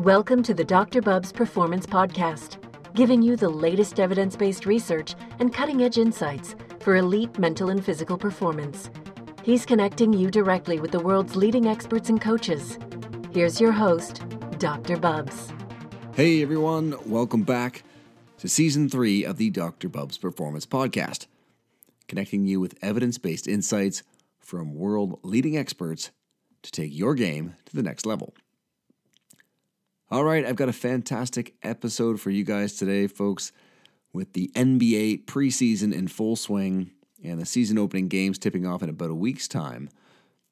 Welcome to the Dr. Bubbs Performance Podcast, giving you the latest evidence based research and cutting edge insights for elite mental and physical performance. He's connecting you directly with the world's leading experts and coaches. Here's your host, Dr. Bubbs. Hey everyone, welcome back to season three of the Dr. Bubbs Performance Podcast, connecting you with evidence based insights from world leading experts to take your game to the next level. All right, I've got a fantastic episode for you guys today, folks, with the NBA preseason in full swing and the season opening games tipping off in about a week's time.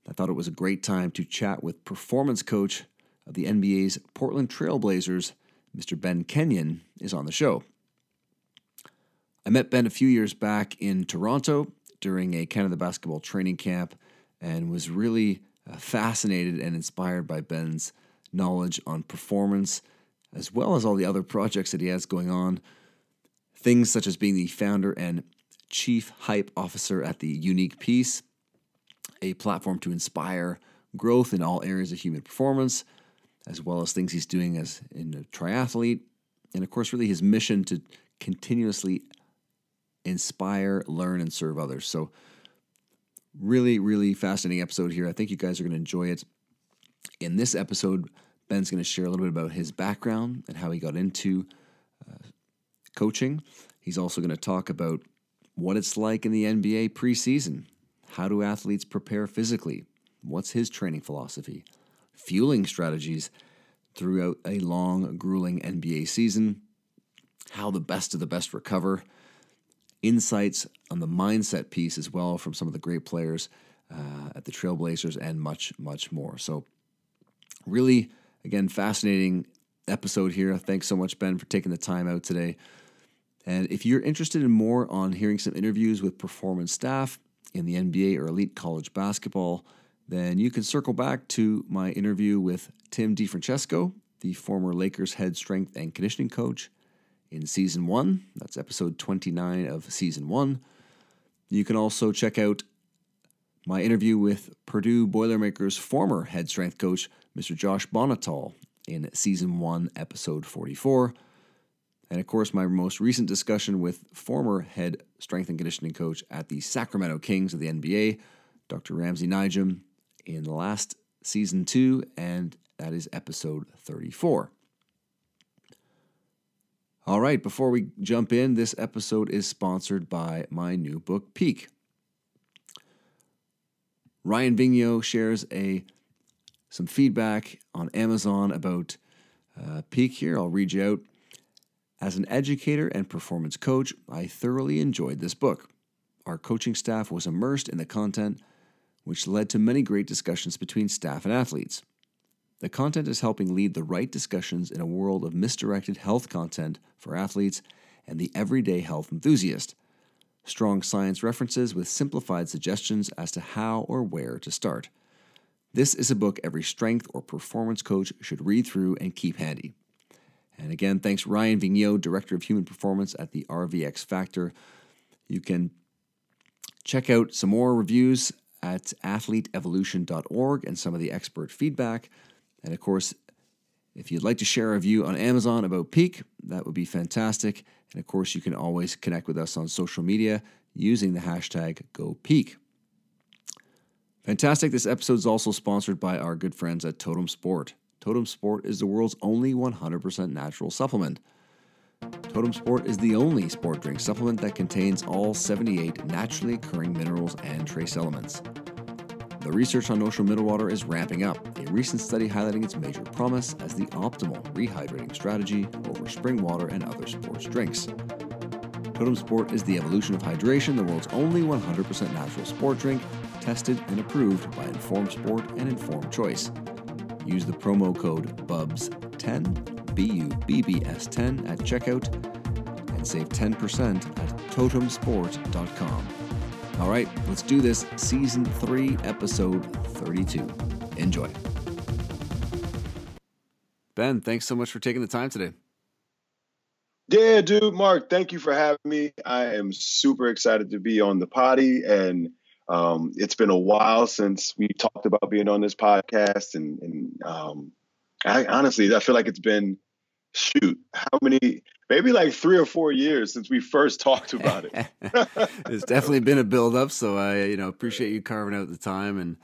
I thought it was a great time to chat with performance coach of the NBA's Portland Trailblazers, Mr. Ben Kenyon, is on the show. I met Ben a few years back in Toronto during a Canada basketball training camp and was really uh, fascinated and inspired by Ben's knowledge on performance, as well as all the other projects that he has going on. Things such as being the founder and chief hype officer at the Unique Piece, a platform to inspire growth in all areas of human performance, as well as things he's doing as in a triathlete, and of course, really his mission to continuously inspire, learn, and serve others. So, really, really fascinating episode here. I think you guys are going to enjoy it. In this episode, Ben's going to share a little bit about his background and how he got into uh, coaching. He's also going to talk about what it's like in the NBA preseason. How do athletes prepare physically? What's his training philosophy? Fueling strategies throughout a long, grueling NBA season. How the best of the best recover. Insights on the mindset piece as well from some of the great players uh, at the Trailblazers and much, much more. So, really Again, fascinating episode here. Thanks so much, Ben, for taking the time out today. And if you're interested in more on hearing some interviews with performance staff in the NBA or elite college basketball, then you can circle back to my interview with Tim DeFrancesco, the former Lakers head strength and conditioning coach in season one. That's episode 29 of season one. You can also check out my interview with Purdue Boilermakers former head strength coach, Mr. Josh Bonhotal, in season one, episode 44. And of course, my most recent discussion with former head strength and conditioning coach at the Sacramento Kings of the NBA, Dr. Ramsey Nijem, in last season two, and that is episode 34. All right, before we jump in, this episode is sponsored by my new book, Peak. Ryan Vigneault shares a some feedback on Amazon about uh, Peak here. I'll read you out. As an educator and performance coach, I thoroughly enjoyed this book. Our coaching staff was immersed in the content, which led to many great discussions between staff and athletes. The content is helping lead the right discussions in a world of misdirected health content for athletes and the everyday health enthusiast. Strong science references with simplified suggestions as to how or where to start. This is a book every strength or performance coach should read through and keep handy. And again, thanks Ryan Vigneault, Director of Human Performance at the RVX Factor. You can check out some more reviews at athleteevolution.org and some of the expert feedback. And of course, if you'd like to share a review on Amazon about Peak, that would be fantastic. And of course, you can always connect with us on social media using the hashtag GoPeak. Fantastic. This episode is also sponsored by our good friends at Totem Sport. Totem Sport is the world's only 100% natural supplement. Totem Sport is the only sport drink supplement that contains all 78 naturally occurring minerals and trace elements. The research on ocean mineral water is ramping up, a recent study highlighting its major promise as the optimal rehydrating strategy over spring water and other sports drinks. Totem Sport is the evolution of hydration, the world's only 100% natural sport drink tested and approved by Informed Sport and Informed Choice. Use the promo code BUBBS10, B U B B S 10 at checkout and save 10% at totemsport.com. All right, let's do this. Season 3, episode 32. Enjoy. Ben, thanks so much for taking the time today. Yeah, dude, Mark, thank you for having me. I am super excited to be on the potty and um, it's been a while since we talked about being on this podcast, and, and um, I honestly, I feel like it's been shoot, how many? Maybe like three or four years since we first talked about it. it's definitely been a build up, so I, you know, appreciate you carving out the time and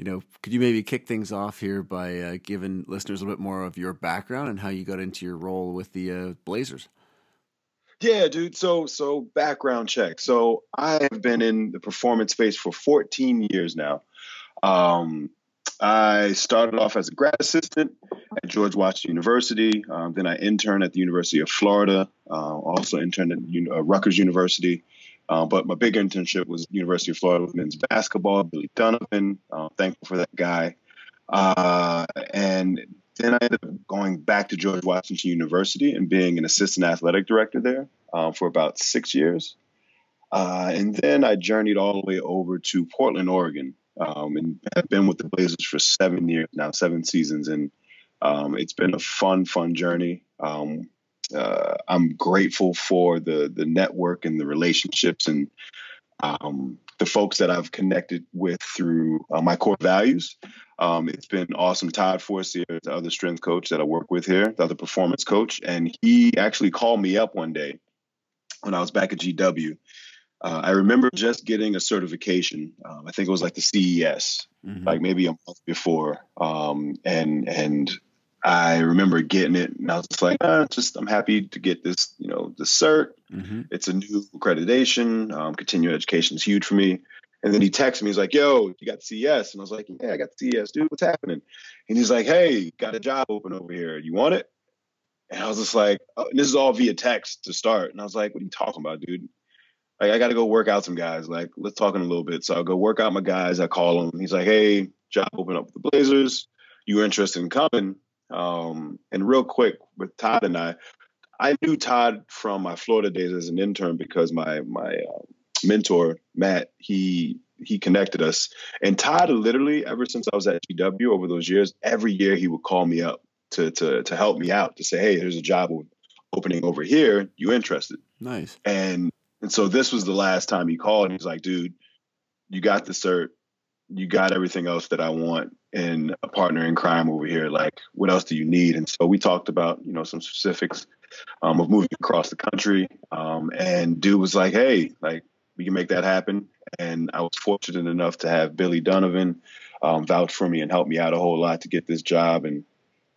you know, could you maybe kick things off here by uh, giving listeners a little bit more of your background and how you got into your role with the uh, Blazers? Yeah, dude. So, so background check. So, I have been in the performance space for 14 years now. Um, I started off as a grad assistant at George Washington University. Um, then I interned at the University of Florida. Uh, also interned at uh, Rutgers University. Uh, but my big internship was University of Florida with men's basketball, Billy Donovan. Uh, thankful for that guy. Uh, and then I ended up going back to George Washington University and being an assistant athletic director there uh, for about six years. Uh, and then I journeyed all the way over to Portland, Oregon, um, and have been with the Blazers for seven years now, seven seasons. And um, it's been a fun, fun journey. Um, uh, I'm grateful for the the network and the relationships and um, the folks that I've connected with through uh, my core values. Um, it's been awesome. Todd Forcier, the other strength coach that I work with here, the other performance coach, and he actually called me up one day when I was back at GW. Uh, I remember just getting a certification. Um, I think it was like the CES, mm-hmm. like maybe a month before, um, and and I remember getting it and I was just like, ah, just I'm happy to get this, you know, the cert. Mm-hmm. It's a new accreditation. Um, continuing education is huge for me. And then he texted me, he's like, yo, you got CS? And I was like, yeah, I got CS, dude. What's happening? And he's like, hey, got a job open over here. You want it? And I was just like, oh, this is all via text to start. And I was like, what are you talking about, dude? Like, I got to go work out some guys. Like, let's talk in a little bit. So I'll go work out my guys. I call him. He's like, hey, job open up with the Blazers. You interested in coming? Um, and real quick with Todd and I, I knew Todd from my Florida days as an intern because my my uh, mentor Matt he he connected us. And Todd literally ever since I was at GW over those years, every year he would call me up to to to help me out to say, hey, there's a job opening over here. You interested? Nice. And and so this was the last time he called. He's like, dude, you got the cert you got everything else that I want in a partner in crime over here. Like, what else do you need? And so we talked about, you know, some specifics um, of moving across the country. Um, and dude was like, hey, like, we can make that happen. And I was fortunate enough to have Billy Donovan um, vouch for me and help me out a whole lot to get this job and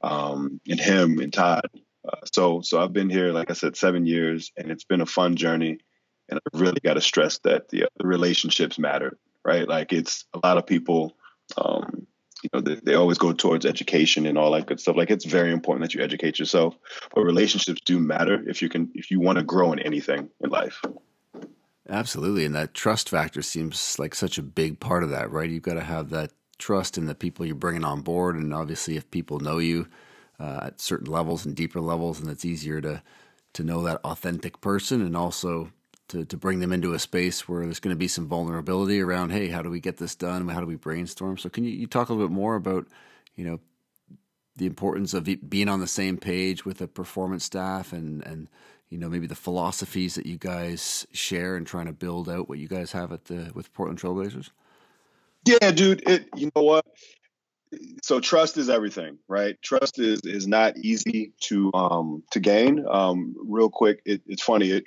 um, and him and Todd. Uh, so so I've been here, like I said, seven years, and it's been a fun journey. And I really got to stress that the, the relationships matter right? Like it's a lot of people, um, you know, they, they, always go towards education and all that good stuff. Like it's very important that you educate yourself, but relationships do matter if you can, if you want to grow in anything in life. Absolutely, and that trust factor seems like such a big part of that, right? You've got to have that trust in the people you're bringing on board, and obviously, if people know you uh, at certain levels and deeper levels, and it's easier to to know that authentic person, and also to, to bring them into a space where there's going to be some vulnerability around, hey, how do we get this done? How do we brainstorm? So can you, you talk a little bit more about, you know, the importance of being on the same page with a performance staff and, and, you know, maybe the philosophies that you guys share and trying to build out what you guys have at the, with Portland Trailblazers? Yeah, dude, it, you know what? so trust is everything right trust is is not easy to um to gain um real quick it, it's funny it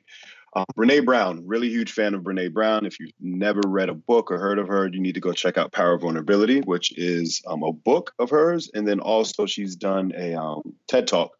um, Brene Brown, really huge fan of Brene Brown. If you've never read a book or heard of her, you need to go check out Power of Vulnerability, which is um, a book of hers. And then also she's done a um, TED Talk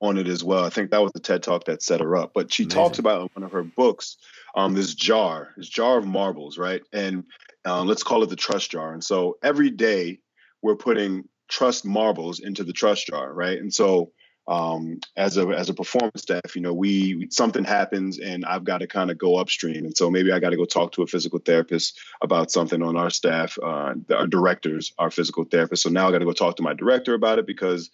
on it as well. I think that was the TED Talk that set her up. But she Amazing. talks about in one of her books um, this jar, this jar of marbles, right? And uh, let's call it the trust jar. And so every day we're putting trust marbles into the trust jar, right? And so um, as a as a performance staff, you know, we something happens and I've got to kind of go upstream, and so maybe I got to go talk to a physical therapist about something on our staff. Uh, our directors are physical therapists, so now I got to go talk to my director about it because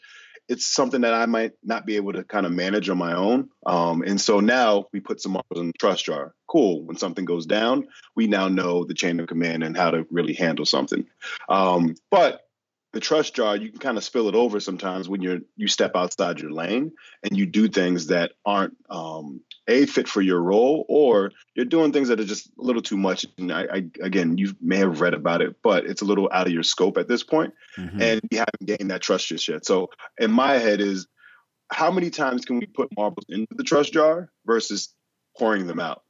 it's something that I might not be able to kind of manage on my own. Um, and so now we put some marbles in the trust jar. Cool. When something goes down, we now know the chain of command and how to really handle something. Um, but the trust jar, you can kind of spill it over sometimes when you're you step outside your lane and you do things that aren't um, a fit for your role, or you're doing things that are just a little too much. And I, I again, you may have read about it, but it's a little out of your scope at this point, mm-hmm. and you haven't gained that trust just yet. So in my head is, how many times can we put marbles into the trust jar versus pouring them out?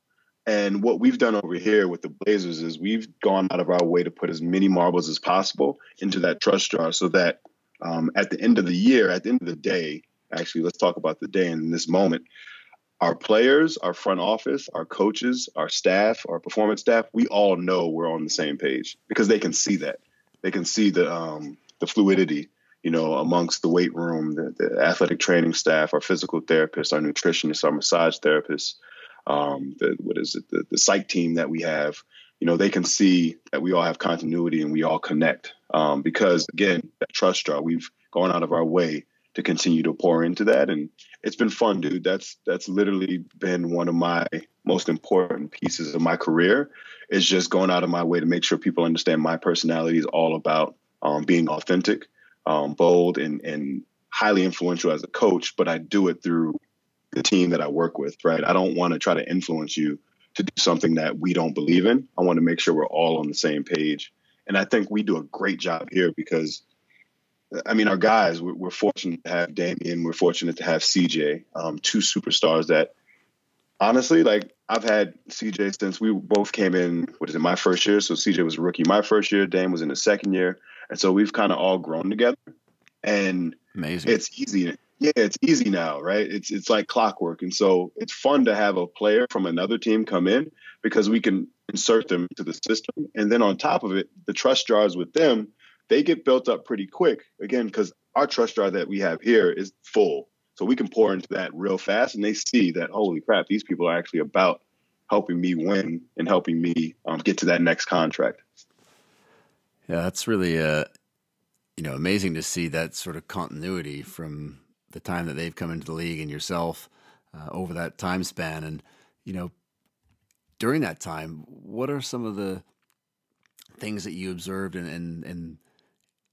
And what we've done over here with the Blazers is we've gone out of our way to put as many marbles as possible into that trust jar so that um, at the end of the year, at the end of the day, actually, let's talk about the day in this moment. Our players, our front office, our coaches, our staff, our performance staff, we all know we're on the same page because they can see that. They can see the um, the fluidity, you know, amongst the weight room, the, the athletic training staff, our physical therapists, our nutritionists, our massage therapists, um, the what is it the, the psych team that we have you know they can see that we all have continuity and we all connect. Um, because again that trust draw we've gone out of our way to continue to pour into that. And it's been fun dude. That's that's literally been one of my most important pieces of my career. Is just going out of my way to make sure people understand my personality is all about um, being authentic um, bold and and highly influential as a coach but i do it through the team that I work with, right? I don't want to try to influence you to do something that we don't believe in. I want to make sure we're all on the same page. And I think we do a great job here because, I mean, our guys, we're, we're fortunate to have Damian, we're fortunate to have CJ, um, two superstars that honestly, like I've had CJ since we both came in, what is it, my first year. So CJ was a rookie my first year, Dame was in the second year. And so we've kind of all grown together. And Amazing. it's easy yeah, it's easy now, right? It's it's like clockwork, and so it's fun to have a player from another team come in because we can insert them into the system, and then on top of it, the trust jars with them they get built up pretty quick. Again, because our trust jar that we have here is full, so we can pour into that real fast, and they see that holy crap, these people are actually about helping me win and helping me um, get to that next contract. Yeah, that's really uh, you know amazing to see that sort of continuity from the time that they've come into the league and yourself uh, over that time span. And, you know, during that time, what are some of the things that you observed and, and, and,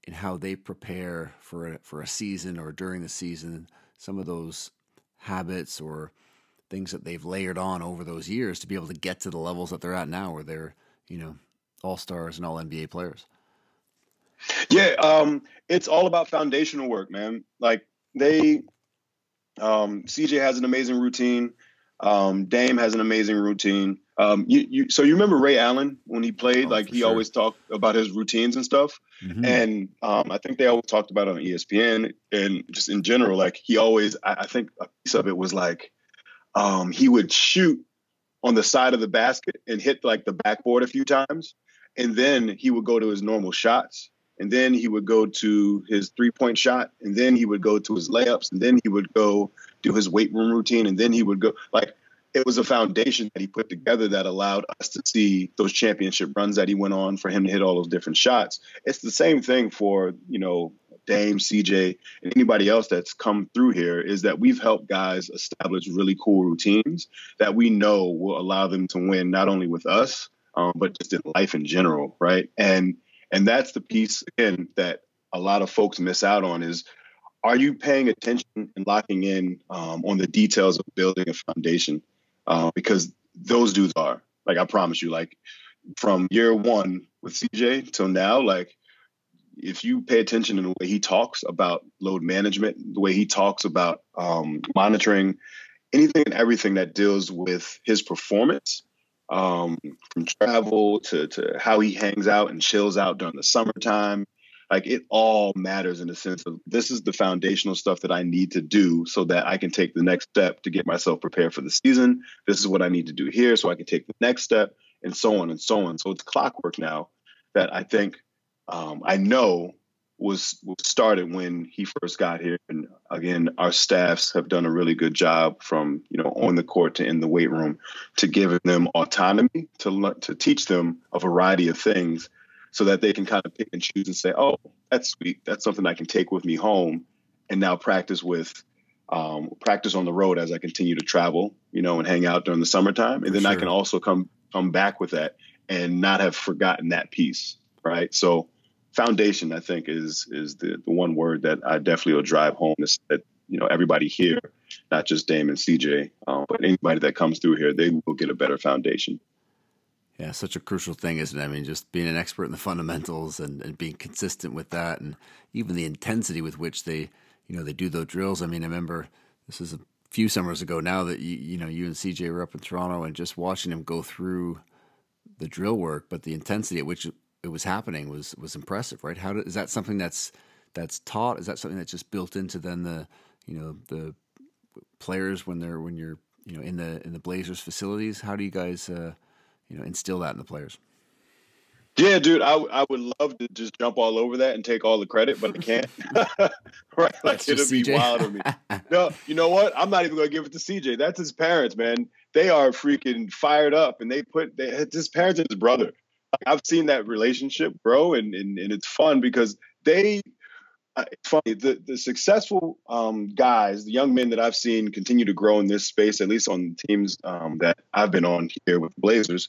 in how they prepare for a, for a season or during the season, some of those habits or things that they've layered on over those years to be able to get to the levels that they're at now where they're, you know, all stars and all NBA players. Yeah, um, it's all about foundational work, man. Like they um, CJ has an amazing routine. Um, Dame has an amazing routine. Um, you, you, so you remember Ray Allen when he played? Oh, like he sure. always talked about his routines and stuff. Mm-hmm. And um, I think they always talked about it on ESPN and just in general. Like he always, I, I think a piece of it was like um, he would shoot on the side of the basket and hit like the backboard a few times, and then he would go to his normal shots and then he would go to his three point shot, and then he would go to his layups, and then he would go do his weight room routine, and then he would go like it was a foundation that he put together that allowed us to see those championship runs that he went on for him to hit all those different shots. It's the same thing for, you know, Dame, CJ, and anybody else that's come through here is that we've helped guys establish really cool routines that we know will allow them to win not only with us, um, but just in life in general, right? And and that's the piece again that a lot of folks miss out on is are you paying attention and locking in um, on the details of building a foundation? Uh, because those dudes are like I promise you, like from year one with CJ till now, like if you pay attention to the way he talks about load management, the way he talks about um, monitoring anything and everything that deals with his performance, um, from travel to, to how he hangs out and chills out during the summertime. Like it all matters in the sense of this is the foundational stuff that I need to do so that I can take the next step to get myself prepared for the season. This is what I need to do here so I can take the next step and so on and so on. So it's clockwork now that I think um, I know was, was started when he first got here. And again, our staffs have done a really good job from you know on the court to in the weight room to giving them autonomy to to teach them a variety of things so that they can kind of pick and choose and say, oh, that's sweet, that's something I can take with me home and now practice with. Um, practice on the road as I continue to travel, you know, and hang out during the summertime, and then sure. I can also come come back with that and not have forgotten that piece, right? So foundation, I think, is is the the one word that I definitely will drive home. Is that you know everybody here, not just Dame and CJ, um, but anybody that comes through here, they will get a better foundation. Yeah, such a crucial thing, isn't it? I mean, just being an expert in the fundamentals and, and being consistent with that, and even the intensity with which they, you know, they do those drills. I mean, I remember this is a few summers ago now that you, you know, you and CJ were up in Toronto, and just watching him go through the drill work, but the intensity at which it was happening was was impressive, right? How do, is that something that's that's taught? Is that something that's just built into then the you know the players when they're when you're you know in the in the Blazers facilities? How do you guys uh, you know instill that in the players? Yeah, dude, I, I would love to just jump all over that and take all the credit, but I can't. right? Like it'll be wild to me. No, you know what? I'm not even going to give it to CJ. That's his parents, man. They are freaking fired up, and they put they, his parents and his brother. I've seen that relationship grow, and and, and it's fun because they. Uh, it's funny the the successful um, guys, the young men that I've seen continue to grow in this space, at least on teams um, that I've been on here with Blazers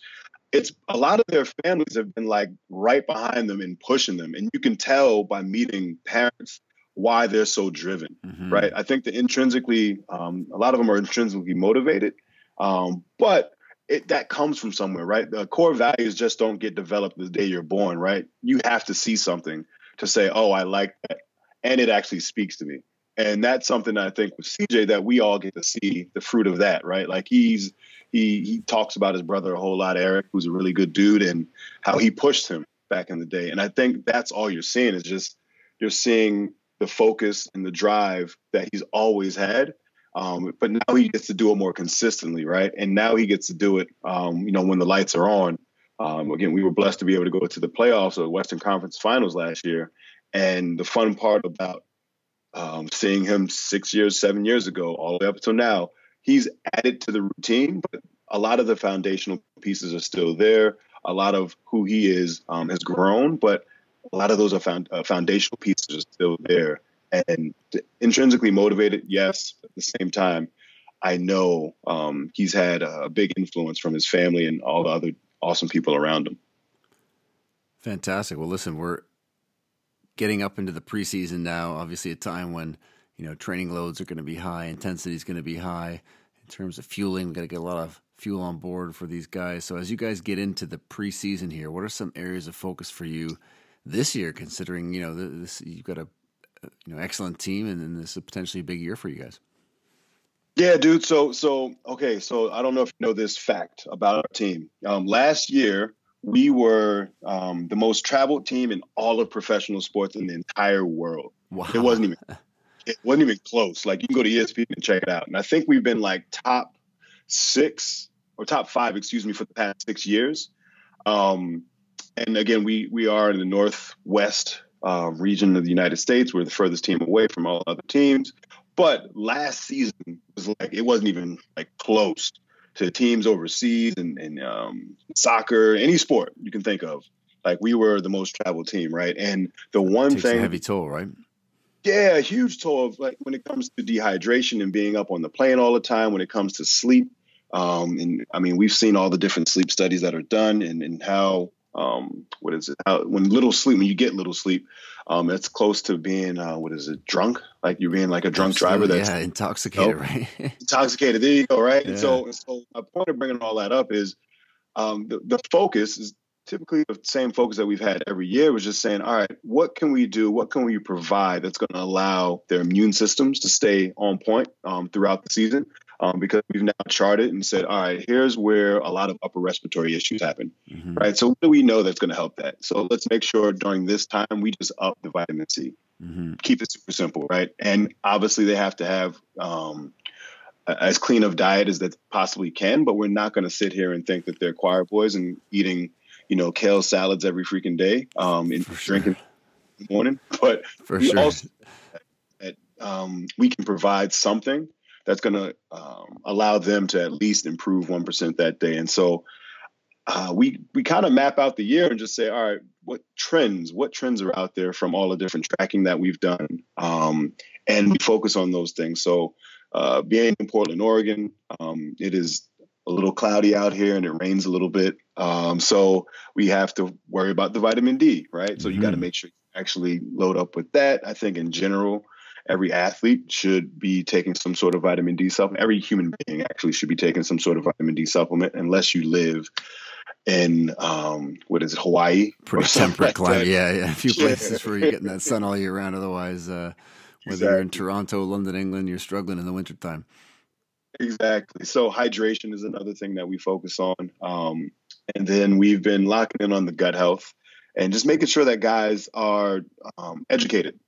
it's a lot of their families have been like right behind them and pushing them. And you can tell by meeting parents why they're so driven, mm-hmm. right? I think that intrinsically, um, a lot of them are intrinsically motivated, um, but it, that comes from somewhere, right? The core values just don't get developed the day you're born, right? You have to see something to say, oh, I like that. And it actually speaks to me. And that's something I think with CJ that we all get to see the fruit of that, right? Like he's he he talks about his brother a whole lot, Eric, who's a really good dude, and how he pushed him back in the day. And I think that's all you're seeing is just you're seeing the focus and the drive that he's always had. Um, but now he gets to do it more consistently, right? And now he gets to do it, um, you know, when the lights are on. Um, again, we were blessed to be able to go to the playoffs or Western Conference Finals last year. And the fun part about um, seeing him six years, seven years ago, all the way up until now, he's added to the routine, but a lot of the foundational pieces are still there. A lot of who he is um, has grown, but a lot of those are found, uh, foundational pieces are still there. And intrinsically motivated, yes. At the same time, I know um, he's had a big influence from his family and all the other awesome people around him. Fantastic. Well, listen, we're getting up into the preseason now. Obviously, a time when you know training loads are going to be high, intensity is going to be high. In terms of fueling, we got to get a lot of fuel on board for these guys. So as you guys get into the preseason here, what are some areas of focus for you this year? Considering you know this, you've got a you know excellent team, and, and this is a potentially a big year for you guys. Yeah, dude. So so okay. So I don't know if you know this fact about our team. Um, last year we were um, the most traveled team in all of professional sports in the entire world. Wow. It wasn't even it wasn't even close. Like you can go to ESPN and check it out. And I think we've been like top six or top five, excuse me, for the past six years. Um, and again, we we are in the northwest uh, region of the United States. We're the furthest team away from all other teams. But last season was like it wasn't even like close to teams overseas and, and um, soccer, any sport you can think of. Like we were the most traveled team, right? And the one thing heavy toll, right? Yeah, a huge toll of like when it comes to dehydration and being up on the plane all the time, when it comes to sleep. Um, and I mean, we've seen all the different sleep studies that are done and, and how, um, what is it? How, when little sleep, when you get little sleep, um, it's close to being, uh, what is it? Drunk? Like you're being like a drunk Absolutely, driver. That's yeah, intoxicated, you know, right? intoxicated. There you go. Right. Yeah. And so, so my point of bringing all that up is, um, the, the focus is typically the same focus that we've had every year was just saying, all right, what can we do? What can we provide that's going to allow their immune systems to stay on point um, throughout the season? Um, because we've now charted and said, all right, here's where a lot of upper respiratory issues happen, mm-hmm. right? So what do we know that's going to help that? So let's make sure during this time we just up the vitamin C. Mm-hmm. Keep it super simple, right? And obviously they have to have um, as clean of diet as they possibly can, but we're not going to sit here and think that they're choir boys and eating you know, kale salads every freaking day um, and For drinking sure. in the morning. But For we sure. also that, um, we can provide something that's going to um, allow them to at least improve 1% that day. And so uh, we we kind of map out the year and just say, all right, what trends, what trends are out there from all the different tracking that we've done, um, and we focus on those things. So, uh, being in Portland, Oregon, um, it is a little cloudy out here and it rains a little bit. Um, so we have to worry about the vitamin D, right? So mm-hmm. you got to make sure you actually load up with that. I think in general, every athlete should be taking some sort of vitamin D supplement. Every human being actually should be taking some sort of vitamin D supplement, unless you live in um, what is it, Hawaii? Pretty temperate like climate. Yeah, yeah. A few places where you're getting that sun all year round. Otherwise, uh, whether exactly. you're in Toronto, London, England, you're struggling in the wintertime. Exactly. So hydration is another thing that we focus on. Um, and then we've been locking in on the gut health and just making sure that guys are um, educated.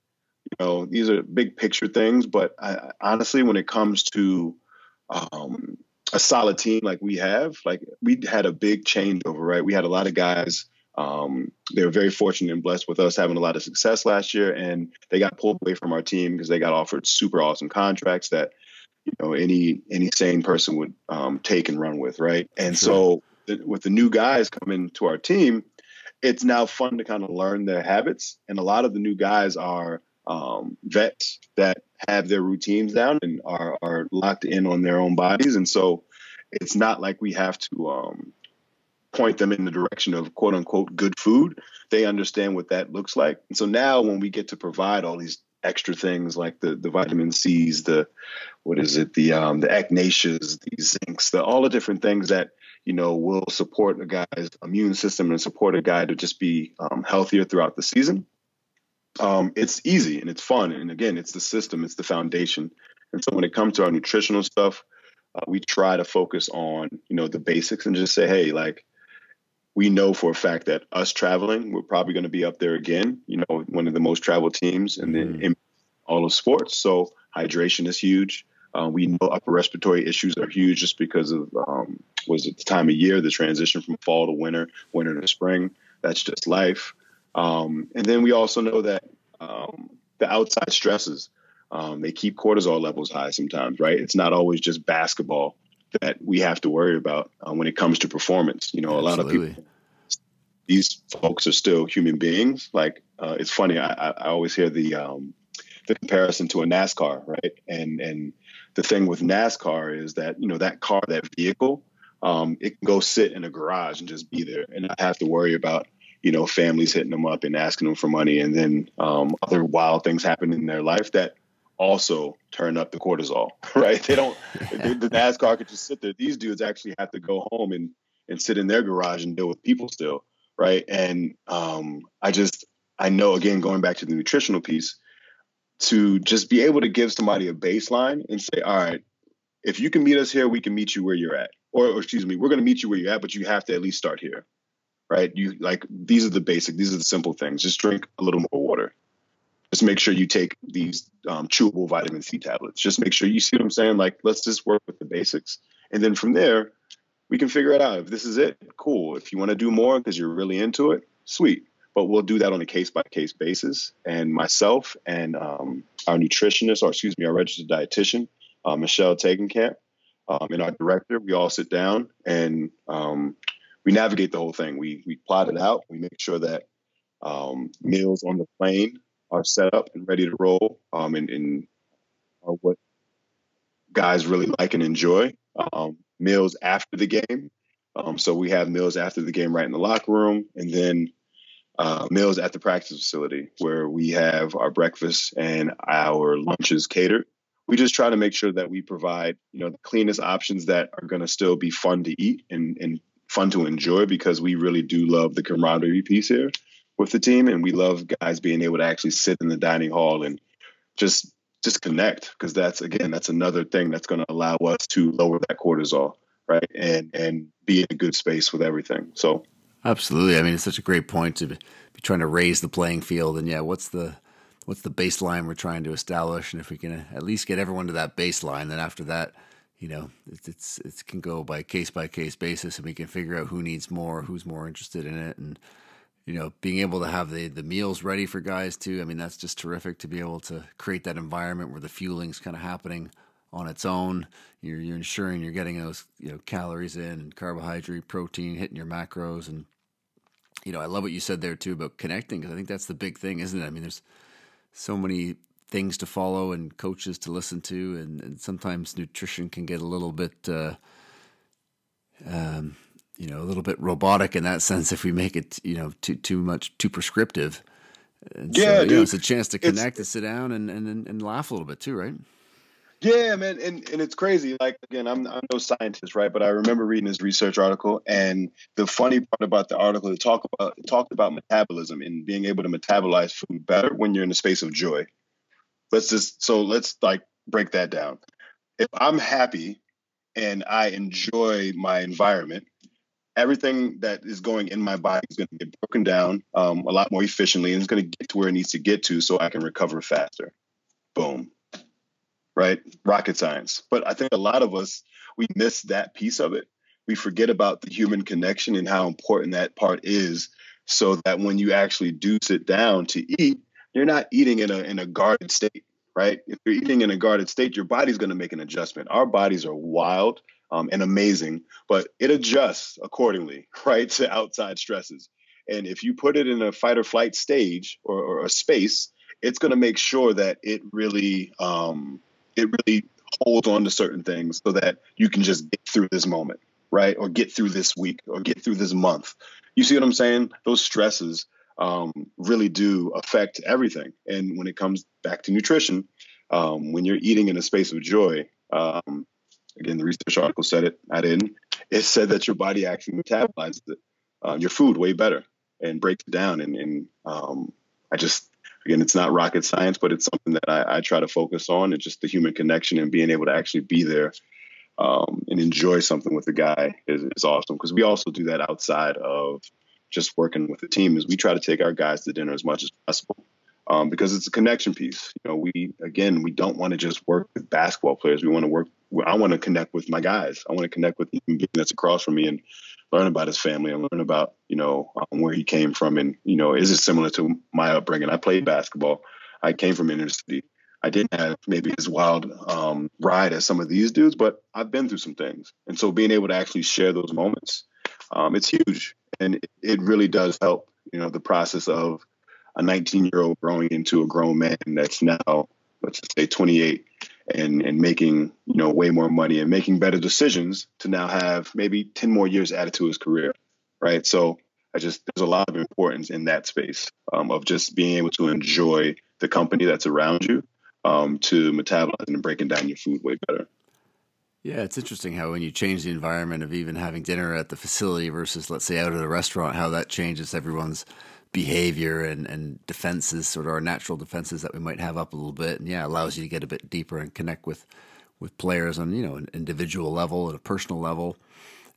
You know, these are big picture things, but I, honestly, when it comes to um, a solid team like we have, like we had a big changeover, right? We had a lot of guys. Um, they were very fortunate and blessed with us having a lot of success last year, and they got pulled away from our team because they got offered super awesome contracts that you know any any sane person would um, take and run with, right? And sure. so with the new guys coming to our team, it's now fun to kind of learn their habits, and a lot of the new guys are um, vets that have their routines down and are, are locked in on their own bodies. And so it's not like we have to um, point them in the direction of quote unquote good food. They understand what that looks like. And so now when we get to provide all these extra things like the, the vitamin C's, the, what is it, the, um, the echinacea, the zincs, the, all the different things that, you know, will support a guy's immune system and support a guy to just be um, healthier throughout the season um, it's easy and it's fun. And again, it's the system, it's the foundation. And so when it comes to our nutritional stuff, uh, we try to focus on you know the basics and just say, hey, like we know for a fact that us traveling, we're probably going to be up there again. You know, one of the most traveled teams in the mm. in all of sports. So hydration is huge. Uh, we know upper respiratory issues are huge just because of um, was it the time of year, the transition from fall to winter, winter to spring. That's just life. Um, and then we also know that um, the outside stresses um, they keep cortisol levels high sometimes, right? It's not always just basketball that we have to worry about uh, when it comes to performance. You know, Absolutely. a lot of people, these folks are still human beings. Like uh, it's funny, I, I, always hear the um, the comparison to a NASCAR, right? And and the thing with NASCAR is that you know that car, that vehicle, um, it can go sit in a garage and just be there, and not have to worry about you know, families hitting them up and asking them for money, and then um, other wild things happen in their life that also turn up the cortisol, right? They don't. The, NASCAR could just sit there. These dudes actually have to go home and and sit in their garage and deal with people still, right? And um, I just I know again going back to the nutritional piece to just be able to give somebody a baseline and say, all right, if you can meet us here, we can meet you where you're at, or, or excuse me, we're going to meet you where you're at, but you have to at least start here, right? You like these are the basic, these are the simple things. Just drink a little more water. Just make sure you take these um, chewable vitamin C tablets. Just make sure you see what I'm saying. Like, let's just work with the basics, and then from there, we can figure it out. If this is it, cool. If you want to do more because you're really into it, sweet. But we'll do that on a case by case basis. And myself and um, our nutritionist, or excuse me, our registered dietitian, uh, Michelle Tegenkamp, um, and our director, we all sit down and um, we navigate the whole thing. We we plot it out. We make sure that um, meals on the plane are set up and ready to roll, um, and, and are what guys really like and enjoy. Um, meals after the game. Um, so we have meals after the game right in the locker room, and then uh, meals at the practice facility where we have our breakfast and our lunches catered. We just try to make sure that we provide, you know, the cleanest options that are going to still be fun to eat and, and fun to enjoy because we really do love the camaraderie piece here with the team, and we love guys being able to actually sit in the dining hall and just just connect because that's again that's another thing that's going to allow us to lower that cortisol right and and be in a good space with everything. So absolutely. I mean it's such a great point to be trying to raise the playing field and yeah what's the what's the baseline we're trying to establish? And if we can at least get everyone to that baseline then after that you know, it's, it's it can go by case by case basis, and we can figure out who needs more, who's more interested in it, and you know, being able to have the the meals ready for guys too. I mean, that's just terrific to be able to create that environment where the fueling's kind of happening on its own. You're you're ensuring you're getting those you know calories in and carbohydrate, protein, hitting your macros, and you know, I love what you said there too about connecting because I think that's the big thing, isn't it? I mean, there's so many things to follow and coaches to listen to, and, and sometimes nutrition can get a little bit, uh, um, you know a little bit robotic in that sense if we make it you know too too much too prescriptive. And yeah, so, dude. know, it's a chance to connect and sit down and, and and laugh a little bit too, right? Yeah, man, and, and it's crazy. Like again, I'm I'm no scientist, right? But I remember reading this research article, and the funny part about the article, it talked about it talked about metabolism and being able to metabolize food better when you're in a space of joy. Let's just so let's like break that down. If I'm happy and I enjoy my environment, everything that is going in my body is going to get broken down um, a lot more efficiently, and it's going to get to where it needs to get to, so I can recover faster. Boom right? Rocket science. But I think a lot of us, we miss that piece of it. We forget about the human connection and how important that part is so that when you actually do sit down to eat, you're not eating in a, in a guarded state, right? If you're eating in a guarded state, your body's going to make an adjustment. Our bodies are wild um, and amazing, but it adjusts accordingly, right, to outside stresses. And if you put it in a fight or flight stage or, or a space, it's going to make sure that it really um, it really holds on to certain things so that you can just get through this moment, right? Or get through this week or get through this month. You see what I'm saying? Those stresses um, really do affect everything. And when it comes back to nutrition, um, when you're eating in a space of joy, um, again, the research article said it, I didn't. It said that your body actually metabolizes it, uh, your food way better and breaks it down. And, and um, I just, again, it's not rocket science, but it's something that I, I try to focus on. It's just the human connection and being able to actually be there um, and enjoy something with the guy is, is awesome. Because we also do that outside of just working with the team. Is we try to take our guys to dinner as much as possible. Um, because it's a connection piece. You know, we again, we don't want to just work with basketball players. We want to work. I want to connect with my guys. I want to connect with the human being that's across from me and learn about his family and learn about you know um, where he came from and you know is it similar to my upbringing i played basketball i came from inner city i didn't have maybe as wild um, ride as some of these dudes but i've been through some things and so being able to actually share those moments um, it's huge and it, really does help you know the process of a 19 year old growing into a grown man that's now let's just say 28 and and making you know way more money and making better decisions to now have maybe 10 more years added to his career right? So i just there's a lot of importance in that space um, of just being able to enjoy the company that's around you um, to metabolizing and breaking down your food way better yeah, it's interesting how when you change the environment of even having dinner at the facility versus, let's say, out at a restaurant, how that changes everyone's behavior and, and defenses, sort of our natural defenses that we might have up a little bit. And yeah, allows you to get a bit deeper and connect with, with players on, you know, an individual level, and a personal level.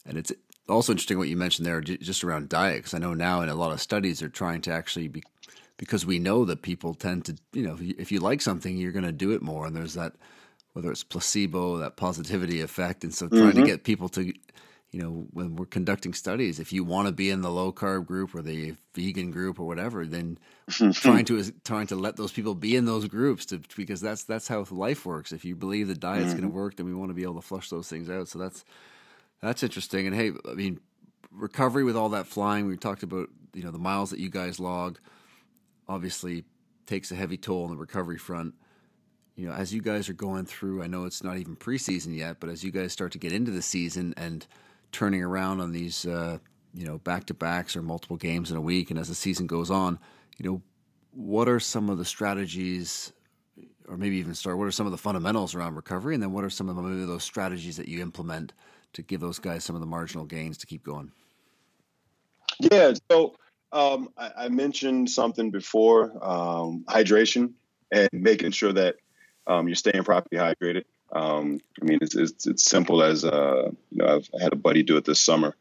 And it's also interesting what you mentioned there just around diet, because I know now in a lot of studies they're trying to actually be, because we know that people tend to, you know, if you like something, you're going to do it more. And there's that, whether it's placebo, that positivity effect. And so trying mm-hmm. to get people to, you know, when we're conducting studies, if you want to be in the low carb group or the vegan group or whatever, then trying to trying to let those people be in those groups to because that's that's how life works. If you believe the diet's mm-hmm. going to work, then we want to be able to flush those things out. So that's that's interesting. And hey, I mean, recovery with all that flying, we talked about you know the miles that you guys log obviously takes a heavy toll on the recovery front. You know, as you guys are going through, I know it's not even preseason yet, but as you guys start to get into the season and turning around on these, uh, you know, back to backs or multiple games in a week, and as the season goes on, you know, what are some of the strategies, or maybe even start? What are some of the fundamentals around recovery, and then what are some of maybe those strategies that you implement to give those guys some of the marginal gains to keep going? Yeah, so um, I, I, mentioned something before: um, hydration and making sure that um, you're staying properly hydrated. Um, I mean, it's, it's, it's simple as, uh, you know, I've had a buddy do it this summer.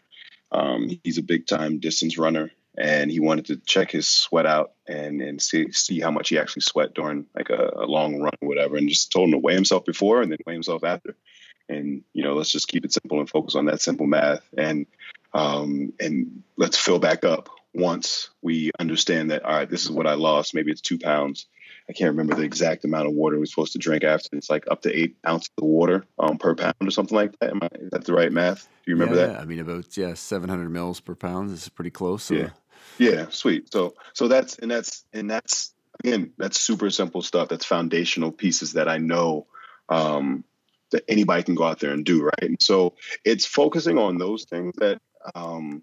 Um, he's a big time distance runner and he wanted to check his sweat out and, and see, see how much he actually sweat during like a, a long run or whatever. And just told him to weigh himself before and then weigh himself after. And, you know, let's just keep it simple and focus on that simple math. And, um, and let's fill back up once we understand that, all right, this is what I lost. Maybe it's two pounds I can't remember the exact amount of water we're supposed to drink after. It's like up to eight ounces of water um, per pound or something like that. Am I, is that the right math? Do you remember yeah, that? Yeah, I mean about yeah, seven hundred mils per pound is pretty close. So. Yeah, yeah, sweet. So so that's and that's and that's again that's super simple stuff. That's foundational pieces that I know um, that anybody can go out there and do right. And so it's focusing on those things that um,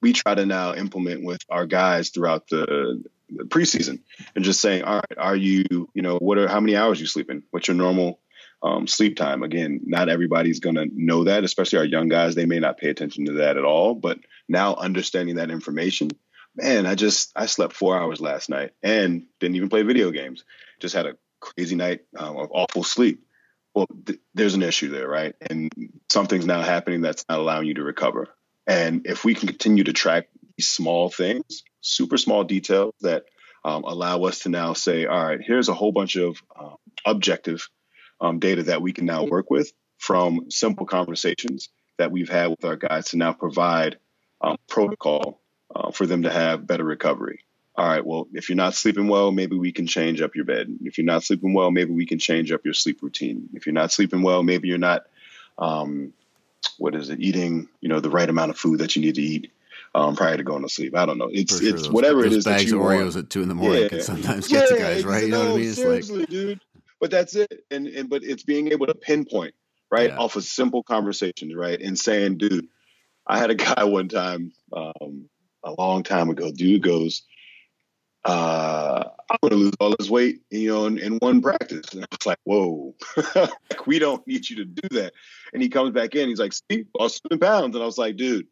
we try to now implement with our guys throughout the, preseason and just saying, all right, are you, you know, what are how many hours you sleeping? What's your normal um, sleep time? Again, not everybody's going to know that, especially our young guys. They may not pay attention to that at all. But now understanding that information, man, I just I slept four hours last night and didn't even play video games. Just had a crazy night um, of awful sleep. Well, th- there's an issue there, right? And something's now happening that's not allowing you to recover. And if we can continue to track these small things, super small details that um, allow us to now say, all right, here's a whole bunch of uh, objective um, data that we can now work with from simple conversations that we've had with our guys to now provide um, protocol uh, for them to have better recovery. All right, well, if you're not sleeping well, maybe we can change up your bed. If you're not sleeping well, maybe we can change up your sleep routine. If you're not sleeping well, maybe you're not um, what is it, eating, you know, the right amount of food that you need to eat um, prior to going to sleep. I don't know. It's sure, it's those, whatever those it is bags that you of Oreos want. at two in the morning yeah. can sometimes get yeah, to guys, right? You know what I mean? It's seriously, like, dude. But that's it. And and but it's being able to pinpoint right yeah. off of simple conversations, right, and saying, dude, I had a guy one time, um, a long time ago. Dude goes, uh, I'm going to lose all this weight, you know, in, in one practice. And I was like, whoa, like, we don't need you to do that. And he comes back in, he's like, Steve, lost seven pounds. And I was like, dude,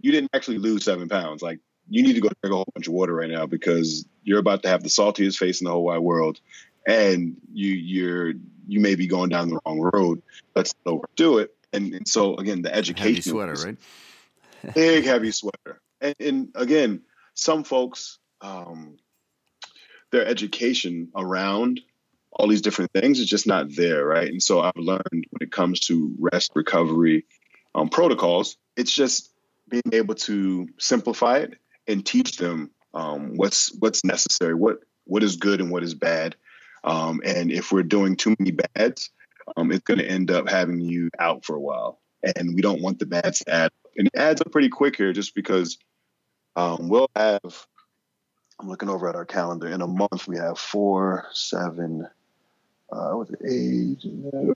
you didn't actually lose seven pounds. Like, you need to go drink a whole bunch of water right now because you're about to have the saltiest face in the whole wide world. And you, you're, you may be going down the wrong road. Let's not overdo it. And, and so again, the education. Heavy sweater, right? big heavy sweater. And, and again, some folks, um, their education around all these different things is just not there, right? And so I've learned when it comes to rest recovery um, protocols, it's just being able to simplify it and teach them um, what's what's necessary, what what is good and what is bad. Um, and if we're doing too many bads, um, it's going to end up having you out for a while. And we don't want the bads to add. And it adds up pretty quick here, just because um, we'll have I'm looking over at our calendar. In a month, we have four, seven, uh, what's it, eight,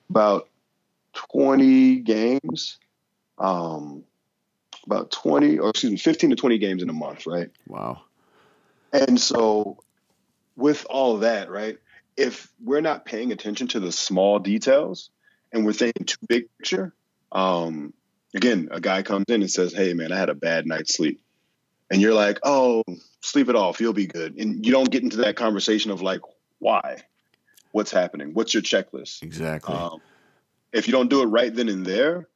about 20 games. Um, about 20, or excuse me, 15 to 20 games in a month, right? Wow. And so, with all that, right, if we're not paying attention to the small details and we're thinking too big picture, um, again, a guy comes in and says, Hey, man, I had a bad night's sleep and you're like, oh, sleep it off, you'll be good. And you don't get into that conversation of like, why? What's happening? What's your checklist? Exactly. Um, if you don't do it right then and there,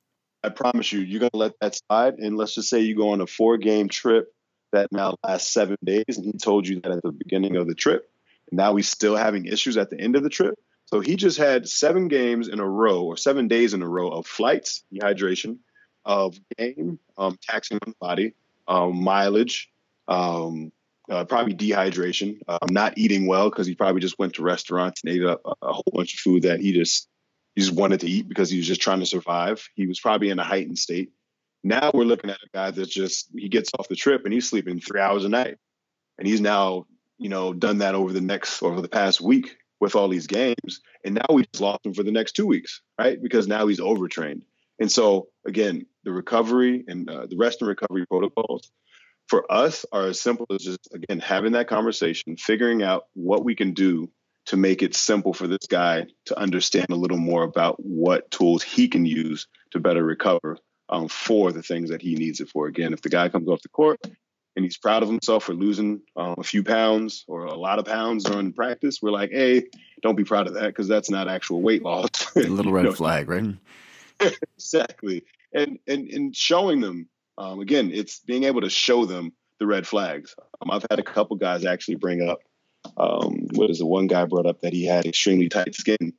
I promise you, you're going to let that slide. And let's just say you go on a four game trip that now lasts seven days. And he told you that at the beginning of the trip. And now he's still having issues at the end of the trip. So he just had seven games in a row or seven days in a row of flights, dehydration, of game, um, taxing on the body, um, mileage, um, uh, probably dehydration, um, not eating well because he probably just went to restaurants and ate a, a, whole bunch of food that he just he just wanted to eat because he was just trying to survive. He was probably in a heightened state. Now we're looking at a guy that's just he gets off the trip and he's sleeping three hours a night, and he's now you know done that over the next over the past week with all these games, and now we just lost him for the next two weeks, right? Because now he's overtrained. And so, again, the recovery and uh, the rest and recovery protocols for us are as simple as just, again, having that conversation, figuring out what we can do to make it simple for this guy to understand a little more about what tools he can use to better recover um, for the things that he needs it for. Again, if the guy comes off the court and he's proud of himself for losing um, a few pounds or a lot of pounds during practice, we're like, hey, don't be proud of that because that's not actual weight loss. a little red know, flag, right? exactly. And, and, and showing them, um, again, it's being able to show them the red flags. Um, I've had a couple guys actually bring up, um, what is the one guy brought up that he had extremely tight skin.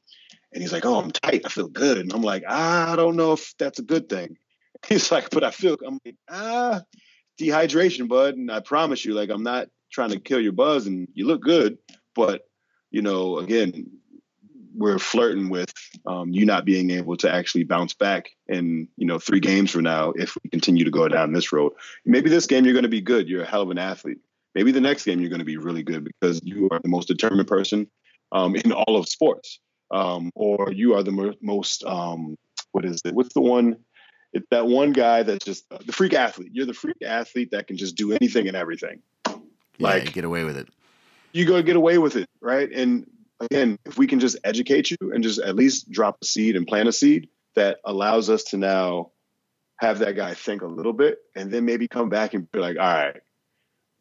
And he's like, oh, I'm tight. I feel good. And I'm like, I don't know if that's a good thing. He's like, but I feel, I'm like, ah, dehydration, bud. And I promise you, like, I'm not trying to kill your buzz and you look good. But, you know, again, we're flirting with um, you not being able to actually bounce back in you know three games from now if we continue to go down this road. Maybe this game you're going to be good. You're a hell of an athlete. Maybe the next game you're going to be really good because you are the most determined person um, in all of sports, um, or you are the mo- most um, what is it? What's the one it's that one guy that's just uh, the freak athlete. You're the freak athlete that can just do anything and everything. Yeah, like get away with it. You go get away with it, right? And again, if we can just educate you and just at least drop a seed and plant a seed that allows us to now have that guy think a little bit and then maybe come back and be like, all right,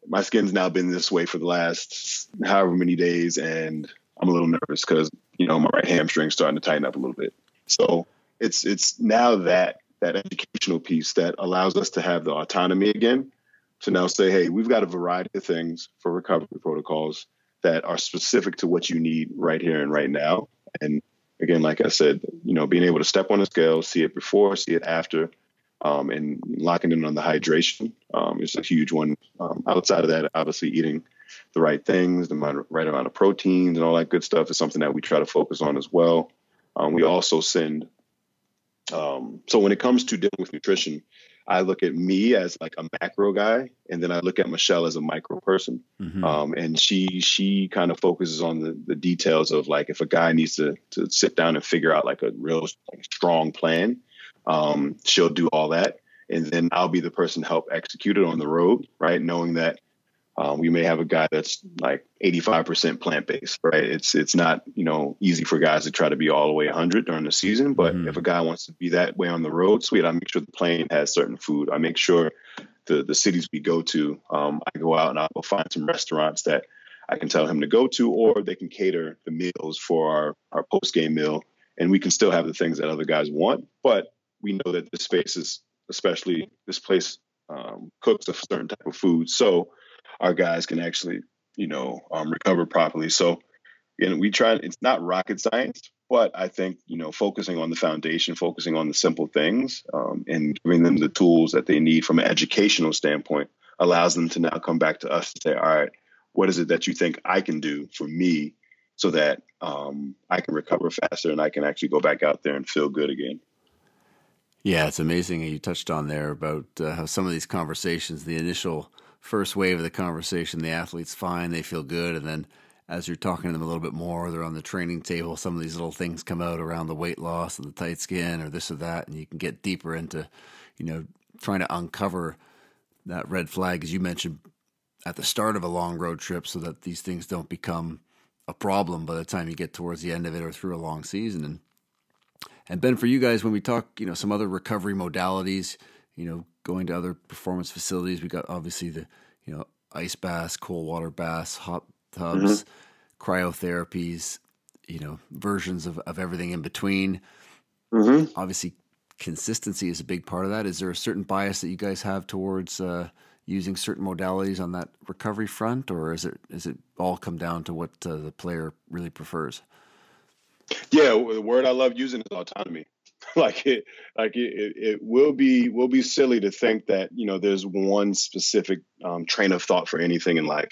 my skin's now been this way for the last however many days and I'm a little nervous because, you know, my right hamstring's starting to tighten up a little bit. So it's it's now that that educational piece that allows us to have the autonomy again to now say, hey, we've got a variety of things for recovery protocols that are specific to what you need right here and right now. And again, like I said, you know, being able to step on a scale, see it before, see it after, um, and locking in on the hydration um, is a huge one. Um, outside of that, obviously eating the right things, the right amount of proteins, and all that good stuff is something that we try to focus on as well. Um, we also send. Um, so when it comes to dealing with nutrition, I look at me as like a macro guy, and then I look at Michelle as a micro person. Mm-hmm. Um, and she she kind of focuses on the, the details of like if a guy needs to to sit down and figure out like a real like, strong plan, um, she'll do all that, and then I'll be the person to help execute it on the road, right? Knowing that um, we may have a guy that's like 85% plant based, right? It's it's not you know easy for guys to try to be all the way 100 during the season, but mm-hmm. if a guy wants to be that way on the road, sweet. I make sure the plane has certain food. I make sure the the cities we go to, um, I go out and I'll find some restaurants that I can tell him to go to, or they can cater the meals for our our post game meal, and we can still have the things that other guys want, but we know that the space is especially this place um, cooks a certain type of food, so our guys can actually, you know, um, recover properly. So, and we try. It's not rocket science, but I think you know, focusing on the foundation, focusing on the simple things, um, and giving them the tools that they need from an educational standpoint allows them to now come back to us and say, all right, what is it that you think I can do for me so that um, I can recover faster and I can actually go back out there and feel good again. Yeah, it's amazing. You touched on there about uh, how some of these conversations, the initial first wave of the conversation, the athlete's fine, they feel good, and then as you're talking to them a little bit more, they're on the training table. Some of these little things come out around the weight loss and the tight skin, or this or that, and you can get deeper into, you know, trying to uncover that red flag, as you mentioned at the start of a long road trip, so that these things don't become a problem by the time you get towards the end of it or through a long season. And and Ben, for you guys, when we talk, you know, some other recovery modalities, you know, going to other performance facilities. We got obviously the you know ice baths, cold water baths, hot tubs, mm-hmm. cryotherapies. You know, versions of, of everything in between. Mm-hmm. Obviously, consistency is a big part of that. Is there a certain bias that you guys have towards uh, using certain modalities on that recovery front, or is it is it all come down to what uh, the player really prefers? Yeah, the word I love using is autonomy. like it like it, it will be will be silly to think that you know there's one specific um, train of thought for anything in life.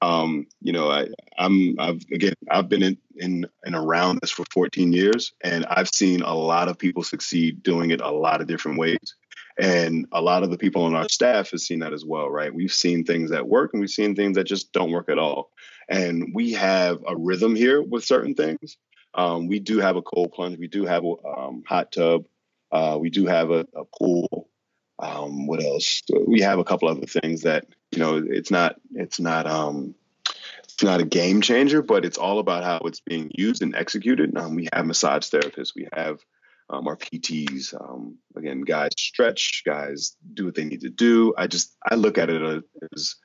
Um, you know I, i'm i've again i've been in, in and around this for 14 years and i've seen a lot of people succeed doing it a lot of different ways. And a lot of the people on our staff have seen that as well right? We've seen things that work and we've seen things that just don't work at all. And we have a rhythm here with certain things um, we do have a cold plunge. We do have a um, hot tub. Uh, we do have a, a pool. Um, what else? We have a couple other things that you know. It's not. It's not. Um, it's not a game changer, but it's all about how it's being used and executed. Um, we have massage therapists. We have um, our PTs. Again, guys stretch. Guys do what they need to do. I just I look at it as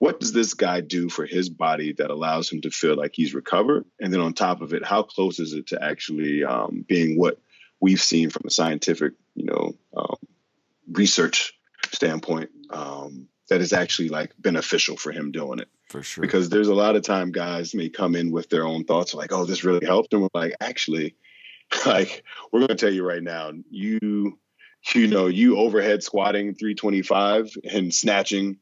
what does this guy do for his body that allows him to feel like he's recovered? And then on top of it, how close is it to actually um, being what we've seen from a scientific, you know, um, research standpoint um, that is actually like beneficial for him doing it? For sure. Because there's a lot of time guys may come in with their own thoughts like, oh, this really helped. And we're like, actually, like, we're going to tell you right now, you, you know, you overhead squatting 325 and snatching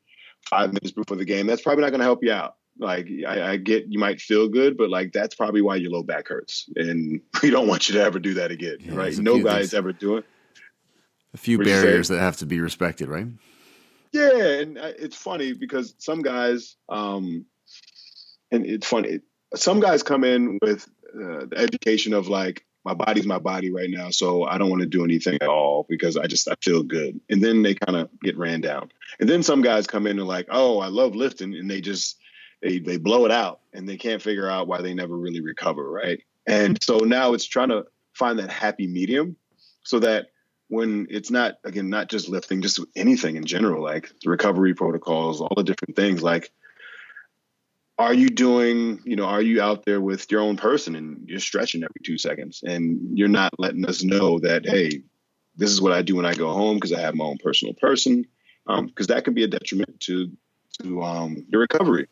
five minutes before the game, that's probably not going to help you out. Like I, I, get, you might feel good, but like that's probably why your low back hurts, and we don't want you to ever do that again, yeah, right? No guys ever do it. A few barriers that have to be respected, right? Yeah, and uh, it's funny because some guys, um, and it's funny, some guys come in with uh, the education of like my body's my body right now, so I don't want to do anything at all because I just I feel good. And then they kind of get ran down. And then some guys come in and like, oh, I love lifting, and they just they they blow it out and they can't figure out why they never really recover, right? And so now it's trying to find that happy medium so that when it's not again not just lifting, just anything in general, like recovery protocols, all the different things, like are you doing, you know, are you out there with your own person and you're stretching every two seconds and you're not letting us know that, hey, this is what I do when I go home because I have my own personal person, because um, that can be a detriment to to um, your recovery.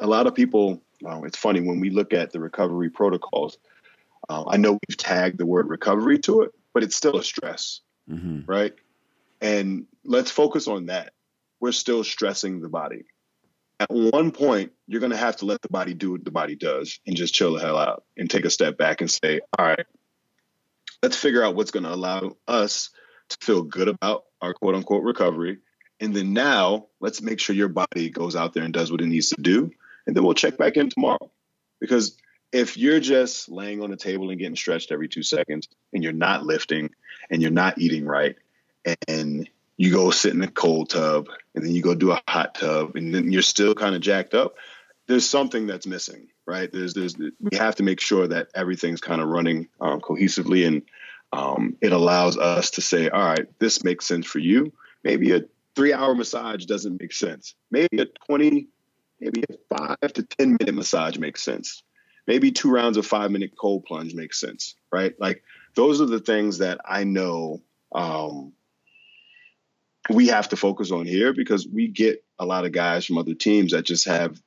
A lot of people, uh, it's funny when we look at the recovery protocols. Uh, I know we've tagged the word recovery to it, but it's still a stress, mm-hmm. right? And let's focus on that. We're still stressing the body at one point, you're going to have to let the body do what the body does and just chill the hell out and take a step back and say, all right, let's figure out what's going to allow us to feel good about our quote unquote recovery. And then now let's make sure your body goes out there and does what it needs to do. And then we'll check back in tomorrow. Because if you're just laying on the table and getting stretched every two seconds and you're not lifting and you're not eating right and you go sit in a cold tub and then you go do a hot tub and then you're still kind of jacked up there's something that's missing right? There's there's we have to make sure that everything's kind of running um, cohesively and um, it allows us to say all right this makes sense for you. Maybe a three hour massage doesn't make sense. Maybe a 20 maybe a five to 10 minute massage makes sense. Maybe two rounds of five minute cold plunge makes sense right? Like those are the things that i know um, we have to focus on here because we get a lot of guys from other teams that just have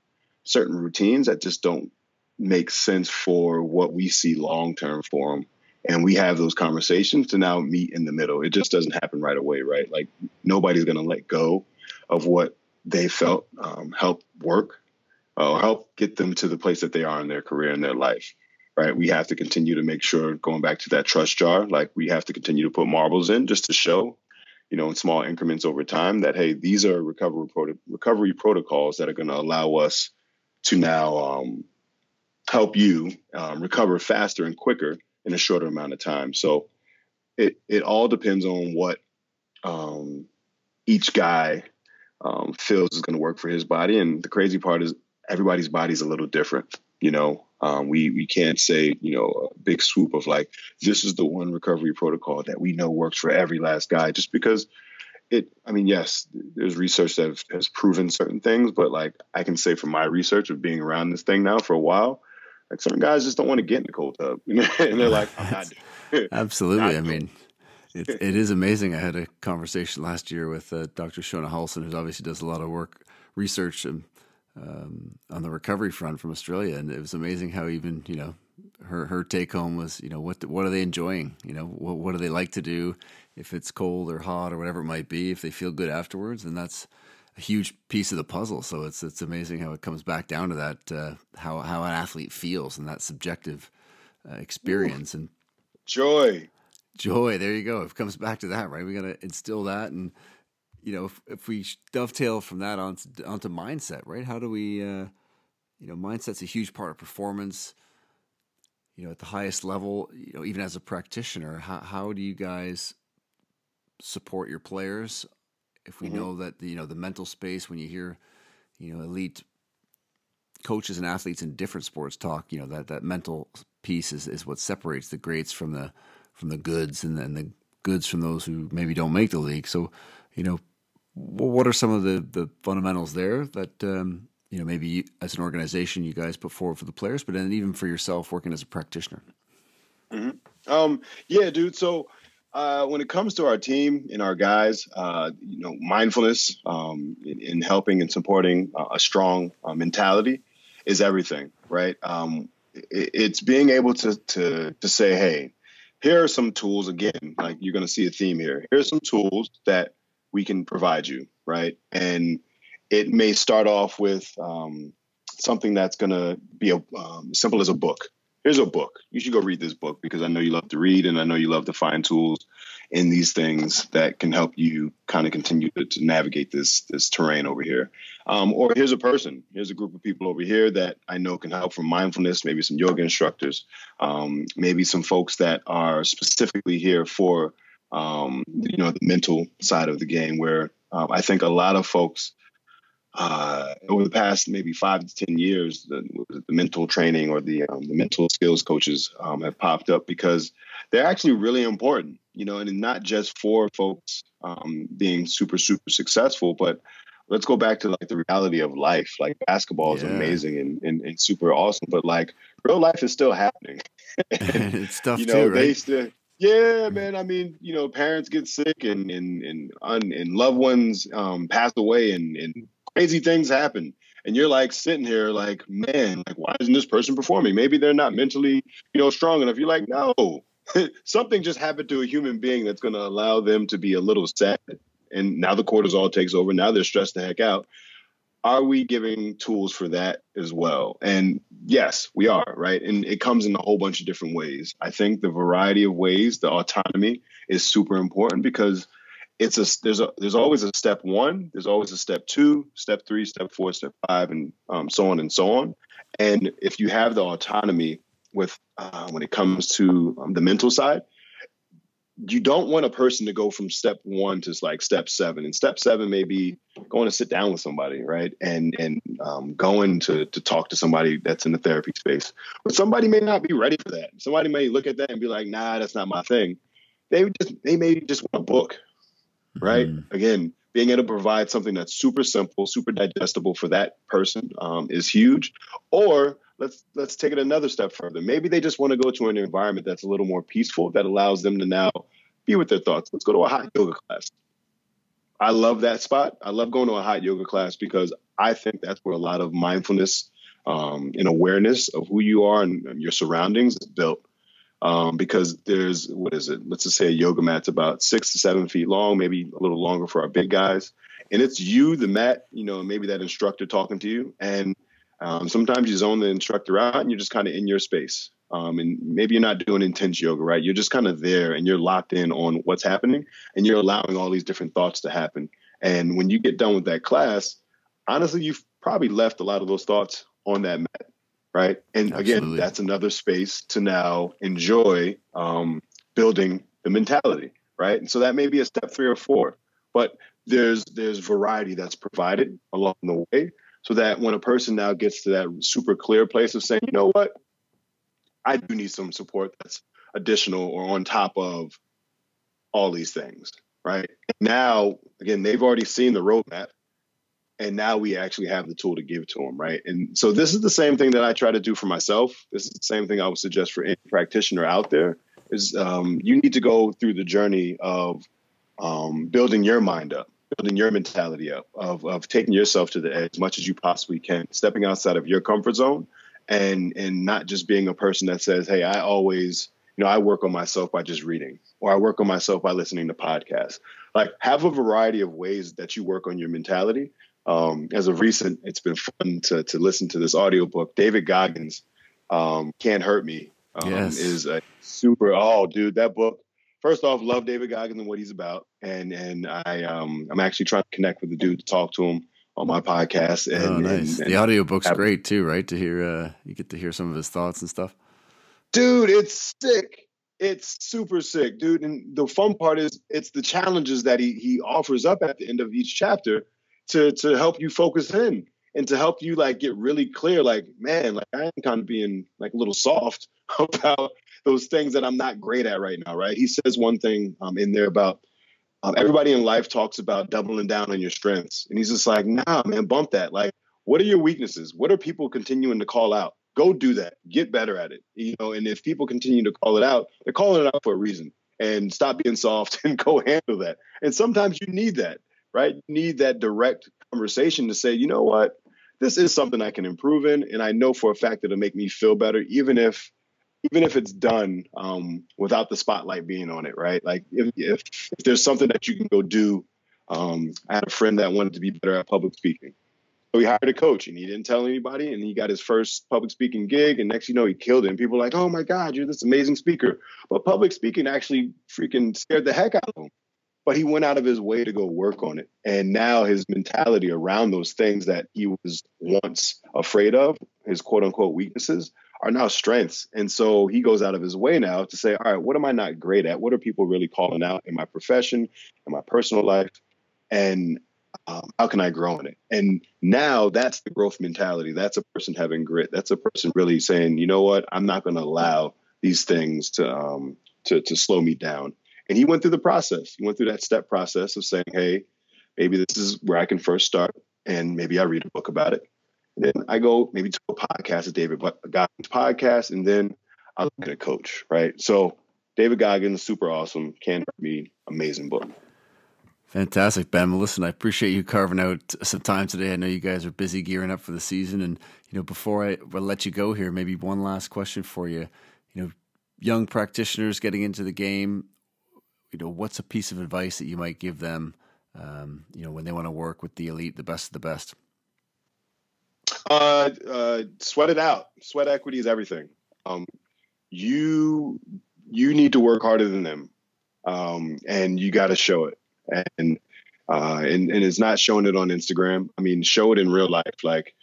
certain routines that just don't make sense for what we see long term for them. And we have those conversations to now meet in the middle. It just doesn't happen right away, right? Like nobody's going to let go of what they felt um, help work or help get them to the place that they are in their career and their life, right? We have to continue to make sure, going back to that trust jar, like we have to continue to put marbles in just to show you know, in small increments over time that, hey, these are recovery, recovery protocols that are going to allow us to now um, help you um, recover faster and quicker in a shorter amount of time. So it, it all depends on what um, each guy um, feels is going to work for his body. And the crazy part is everybody's body is a little different. You know, um, we we can't say you know a big swoop of like this is the one recovery protocol that we know works for every last guy just because it. I mean, yes, there's research that have, has proven certain things, but like I can say from my research of being around this thing now for a while, like certain guys just don't want to get in the cold tub, and they're like, I'm not. Absolutely, not I mean. It, it is amazing. I had a conversation last year with uh, Dr. Shona Halson, who obviously does a lot of work, research, and um, on the recovery front from Australia, and it was amazing how even you know her her take home was you know what what are they enjoying? You know what what do they like to do if it's cold or hot or whatever it might be? If they feel good afterwards, and that's a huge piece of the puzzle. So it's it's amazing how it comes back down to that uh, how how an athlete feels and that subjective uh, experience Ooh. and joy. Joy, there you go. It comes back to that, right? We got to instill that and you know, if, if we dovetail from that onto, onto mindset, right? How do we, uh, you know, mindset's a huge part of performance. You know, at the highest level, you know, even as a practitioner, how how do you guys support your players? If we mm-hmm. know that you know the mental space when you hear, you know, elite coaches and athletes in different sports talk, you know, that that mental piece is is what separates the greats from the from the goods and, and the goods from those who maybe don't make the league. So, you know, what are some of the, the fundamentals there that um, you know maybe as an organization you guys put forward for the players, but then even for yourself working as a practitioner? Mm-hmm. Um, yeah, dude. So uh, when it comes to our team and our guys, uh, you know, mindfulness um, in, in, helping and supporting a strong uh, mentality is everything, right? Um, it, it's being able to to to say, hey, here are some tools. Again, like you're going to see a theme here. Here's some tools that we can provide you, right? And it may start off with um, something that's going to be a, um, simple as a book, here's a book. You should go read this book because I know you love to read and I know you love to find tools in these things that can help you kind of continue to, to navigate this this terrain over here. Um, or here's a person. Here's a group of people over here that I know can help from mindfulness. Maybe some yoga instructors. Um, maybe some folks that are specifically here for um, you know the mental side of the game, where um, I think a lot of folks uh, over the past maybe five to ten years, the, the mental training or the um, the mental skills coaches um, have popped up because they're actually really important, you know, and not just for folks um, being super super successful, but let's go back to like the reality of life. Like basketball is yeah. amazing and, and, and super awesome, but like real life is still happening. and, it's tough you know, too, right? They still, yeah, man. I mean, you know, parents get sick and and and, and loved ones um, pass away and, and crazy things happen. And you're like sitting here like man like why isn't this person performing? Maybe they're not mentally you know strong enough. You're like no. Something just happened to a human being that's going to allow them to be a little sad. And now the cortisol takes over. Now they're stressed the heck out. Are we giving tools for that as well? And yes we are right? And it comes in a whole bunch of different ways. I think the variety of ways the autonomy is super important because it's a there's a there's always a step one, there's always a step two, step three, step four, step five, and um, so on and so on. And if you have the autonomy with uh, when it comes to um, the mental side, you don't want a person to go from step one to like step seven. And step seven may be going to sit down with somebody, right? And and um, going to to talk to somebody that's in the therapy space. But somebody may not be ready for that. Somebody may look at that and be like, Nah, that's not my thing. They just they may just want a book, right? Mm-hmm. Again, being able to provide something that's super simple, super digestible for that person um, is huge. Or let's let's take it another step further. Maybe they just want to go to an environment that's a little more peaceful that allows them to now be with their thoughts. Let's go to a hot yoga class. I love that spot. I love going to a hot yoga class because I think that's where a lot of mindfulness um, and awareness of who you are and your surroundings is built um, because there's what is it? Let's just say a yoga mat's about six to seven feet long, maybe a little longer for our big guys, and it's you, the mat, you know, maybe that instructor talking to you, and um, sometimes you zone the instructor out and you're just kind of in your space. Um, and maybe you're not doing intense yoga, right? You're just kind of there and you're locked in on what's happening and you're allowing all these different thoughts to happen. And when you get done with that class, honestly, you've probably left a lot of those thoughts on that mat right? And Absolutely. again, that's another space to now enjoy um, building the mentality, right? And so that may be a step three or four, but there's there's variety that's provided along the way, so that when a person now gets to that super clear place of saying, you know what, I do need some support that's additional or on top of all these things, right? Now, again, they've already seen the roadmap and now we actually have the tool to give to them right? And so this is the same thing that i try to do for myself. This is the same thing i would suggest for any practitioner out there is um, you need to go through the journey of um, building your mind up building your mentality up of, of taking yourself to the edge as much as you possibly can stepping outside of your comfort zone and and not just being a person that says hey i always you know i work on myself by just reading or i work on myself by listening to podcasts. Like have a variety of ways that you work on your mentality um, as of recent, it's been fun to, to listen to this audiobook. David Goggins, um, Can't Hurt Me, um, yes. is a super, oh, dude, that book. First off, love David Goggins and what he's about. And and I um I'm actually trying to connect with the dude to talk to him on my podcast. And, oh, nice. And, and the audiobook's have, great too, right? To hear uh you get to hear some of his thoughts and stuff. Dude, it's sick. It's super sick, dude. And the fun part is it's the challenges that he he offers up at the end of each chapter to to help you focus in and to help you like get really clear like man like i'm kind of being like a little soft about those things that i'm not great at right now right? He says one thing um, in there about um, everybody in life talks about doubling down on your strengths. And he's just like nah man bump that. Like what are your weaknesses? What are people continuing to call out? Go do that. Get better at it you know? And if people continue to call it out they're calling it out for a reason. And stop being soft and go handle that. And sometimes you need that right? You need that direct conversation to say, you know what, this is something I can improve in, and I know for a fact that it'll make me feel better, even if even if it's done um, without the spotlight being on it, right? Like if, if, if there's something that you can go do. Um, I had a friend that wanted to be better at public speaking, So he hired a coach and he didn't tell anybody and he got his first public speaking gig and next you know he killed it and people were like oh my god you're this amazing speaker but public speaking actually freaking scared the heck out of him but he went out of his way to go work on it and now his mentality around those things that he was once afraid of his quote unquote weaknesses are now strengths and so he goes out of his way now to say all right what am i not great at what are people really calling out in my profession in my personal life and um, how can I grow in it? And now that's the growth mentality. That's a person having grit. That's a person really saying, you know what, I'm not going to allow these things to um, to to slow me down. And he went through the process. He went through that step process of saying, hey, maybe this is where I can first start, and maybe I read a book about it. And then I go maybe to a podcast, a David Goggins podcast, and then I look at a coach, right? So David Goggins, super awesome. Can be amazing book. Fantastic, Ben. Listen, I appreciate you carving out some time today. I know you guys are busy gearing up for the season, and you know, before I let you go here, maybe one last question for you. You know, young practitioners getting into the game. You know, what's a piece of advice that you might give them? Um, you know, when they want to work with the elite, the best of the best. Uh, uh, sweat it out. Sweat equity is everything. Um, you you need to work harder than them, um, and you got to show it and uh, and and it's not showing it on Instagram. I mean, show it in real life. Like,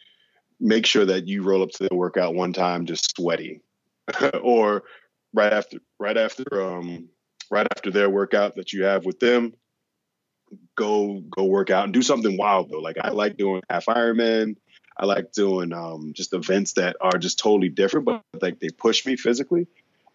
make sure that you roll up to the workout one time just sweaty, or right after right after um right after their workout that you have with them. Go go work out and do something wild though. Like I like doing half Ironman. I like doing um, just events that are just totally different, but like they push me physically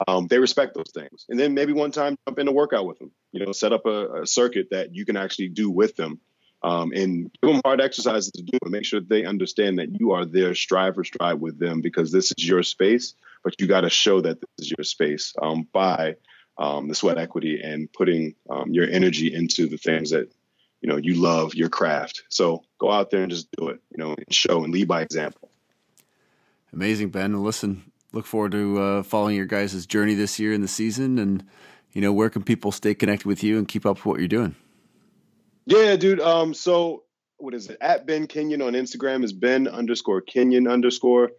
um, they respect those things. And then maybe one time jump in a workout with them, you know, set up a, a circuit that you can actually do with them um, and give them hard exercises to do and make sure they understand that you are there strive for strive with them because this is your space, but you got to show that this is your space um, by um, the sweat equity and putting um, your energy into the things that, you know, you love your craft. So go out there and just do it, you know, and show and lead by example. Amazing, Ben. Listen, look forward to uh, following your guys' journey this year in the season. And you know, where can people stay connected with you and keep up with what you're doing? Yeah, dude. Um, so what is it? At Ben Kenyon on Instagram is Ben underscore Kenyon underscore.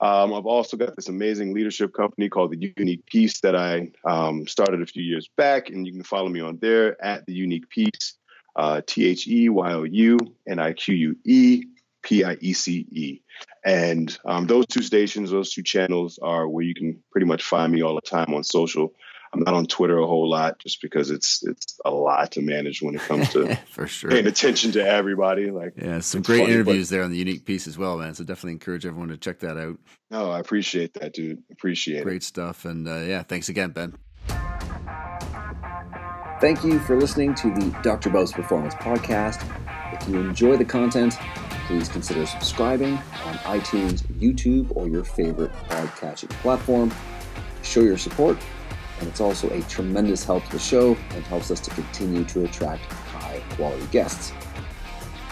Um, I've also got this amazing leadership company called the Younique Piece that I um, started a few years back, and you can follow me on there at the Younique Piece, uh, T H E Y O U N I Q U E P I E C E. And um, those two stations, those two channels are where you can pretty much find me all the time on social. I'm not on Twitter a whole lot just because it's it's a lot to manage when it comes to for sure paying attention to everybody. Like yeah, some great funny, interviews there on the Younique Piece as well, man. So definitely encourage everyone to check that out. No, I appreciate that, dude. Appreciate great it. Great stuff, and uh, yeah, thanks again, Ben. Thank you for listening to the Dr. Bubbs Performance Podcast. If you enjoy the content please consider subscribing on iTunes, YouTube, or your favorite podcasting platform. Show your support, and it's also a tremendous help to the show and helps us to continue to attract high quality guests.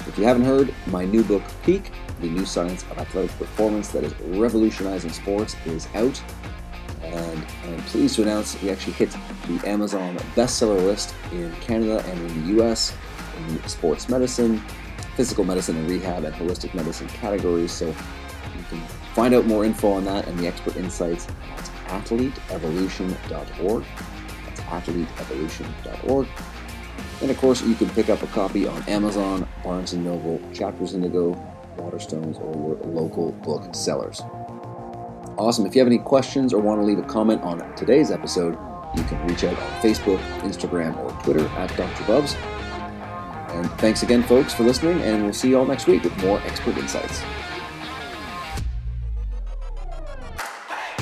If you haven't heard, my new book, Peak The New Science of Athletic Performance That is Revolutionizing Sports, is out. And I'm pleased to announce we actually hit the Amazon bestseller list in Canada and in the US in the sports medicine, physical medicine and rehab and holistic medicine categories. So you can find out more info on that and the expert insights at athleteevolution.org. That's athleteevolution.org. And of course, you can pick up a copy on Amazon, Barnes & Noble, Chapters Indigo, Waterstones, or your local book sellers. Awesome. If you have any questions or want to leave a comment on today's episode, you can reach out on Facebook, Instagram, or Twitter at Dr. Bubbs. And thanks again, folks, for listening, and we'll see you all next week with more expert insights.